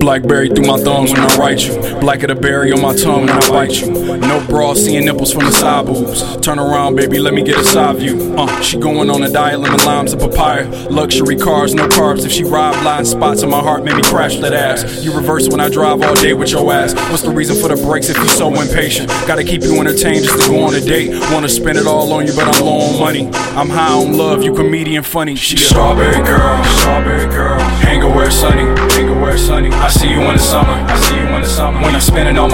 Blackberry through my thumbs when I write you. Black of the berry on my tongue when I bite you. No bra, seeing nipples from the side boobs. Turn around, baby, let me get a side view. Uh, she going on a diet, lemon limes and papaya. Luxury cars, no carbs. If she ride blind spots in my heart, make me crash that ass. You reverse when I drive all day with your ass. What's the reason for the brakes if you so impatient? Gotta keep you entertained just to go on a date. Wanna spend it all on you, but I'm low on money. I'm high on love, you comedian funny. She a strawberry girl, strawberry girl. Hang where sunny, hang where sunny. I see you in the summer. I see you in the summer. When I'm spending all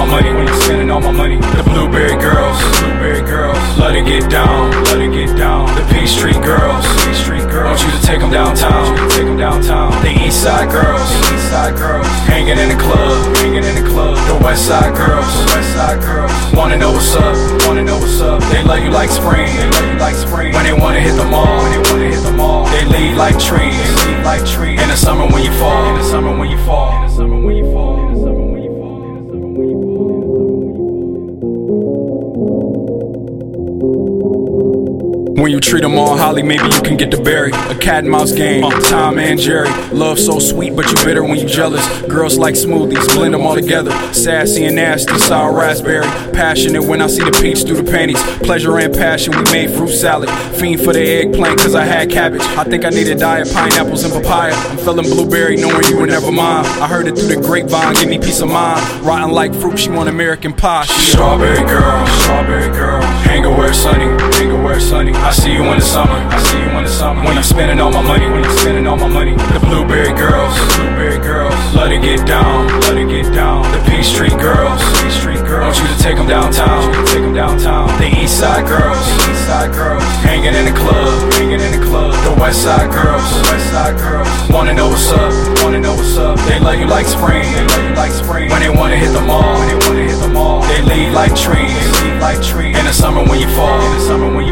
blueberry girls. Blueberry girls. Let it get down. Let it get down. The Peach Street girls. Street girls. Want you to take them downtown. Take them downtown. The East Side girls. The East Side girls. Hanging in the club. Hanging in the club. The West Side girls. West Side girls. Wanna know what's up. Wanna know what's up. They love you like spring. They love you like spring. When they wanna hit the mall. When they wanna hit the mall. They lead like trees. They lead like trees. In the summer when you fall. In the summer when you fall. In the summer when you fall. When you treat them all holly, maybe you can get the berry. A cat and mouse game, Tom and Jerry. Love so sweet, but you bitter when you jealous. Girls like smoothies, blend them all together. Sassy and nasty, sour raspberry. Passionate when I see the peach through the panties. Pleasure and passion, we made fruit salad. Fiend for the eggplant, cause I had cabbage. I think I need a diet, pineapples and papaya. I'm feeling blueberry, knowing you were never mine. I heard it through the grapevine, give me peace of mind. Rotten like fruit, she want American pie. Strawberry girl, strawberry girl. Hang where sunny, hang where sunny. I see you in the summer, I see you in the summer. When I'm spending all my money, when I'm spending all my money. The blueberry girls, the blueberry girls. Let it get down, let it get down. The Peach Street girls, Peach Street girls. Want you to take them downtown, take them downtown. The East Side girls, the East Side girls. Hanging in the club, hanging in the club. The West Side girls, the West Side girls. Wanna know what's up, wanna know what's up. They love you like spring, they love you like spring. When they wanna hit the mall, when they wanna hit the mall. They lead like trees, they lead like trees. In the summer when you fall, in the summer when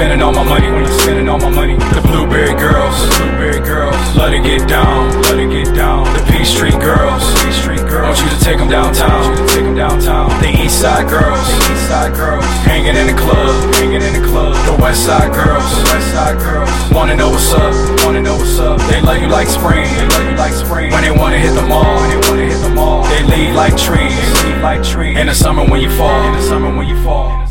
spending all my money, when I'm spending all my money. The blueberry girls, the blueberry girls. Let it get down, let it get down. The Peach Street girls, Peach Street girls. Want you to take them downtown, want you to take them downtown. The East Side girls, the East Side girls. Hanging in the club, hanging in the club. The West Side girls, the West Side girls. Wanna know what's up, wanna know what's up. They love you like spring, they love you like spring. When they wanna hit the mall, when they wanna hit the mall. They lead like trees, they lead like trees. In the summer when you fall, in the summer when you fall.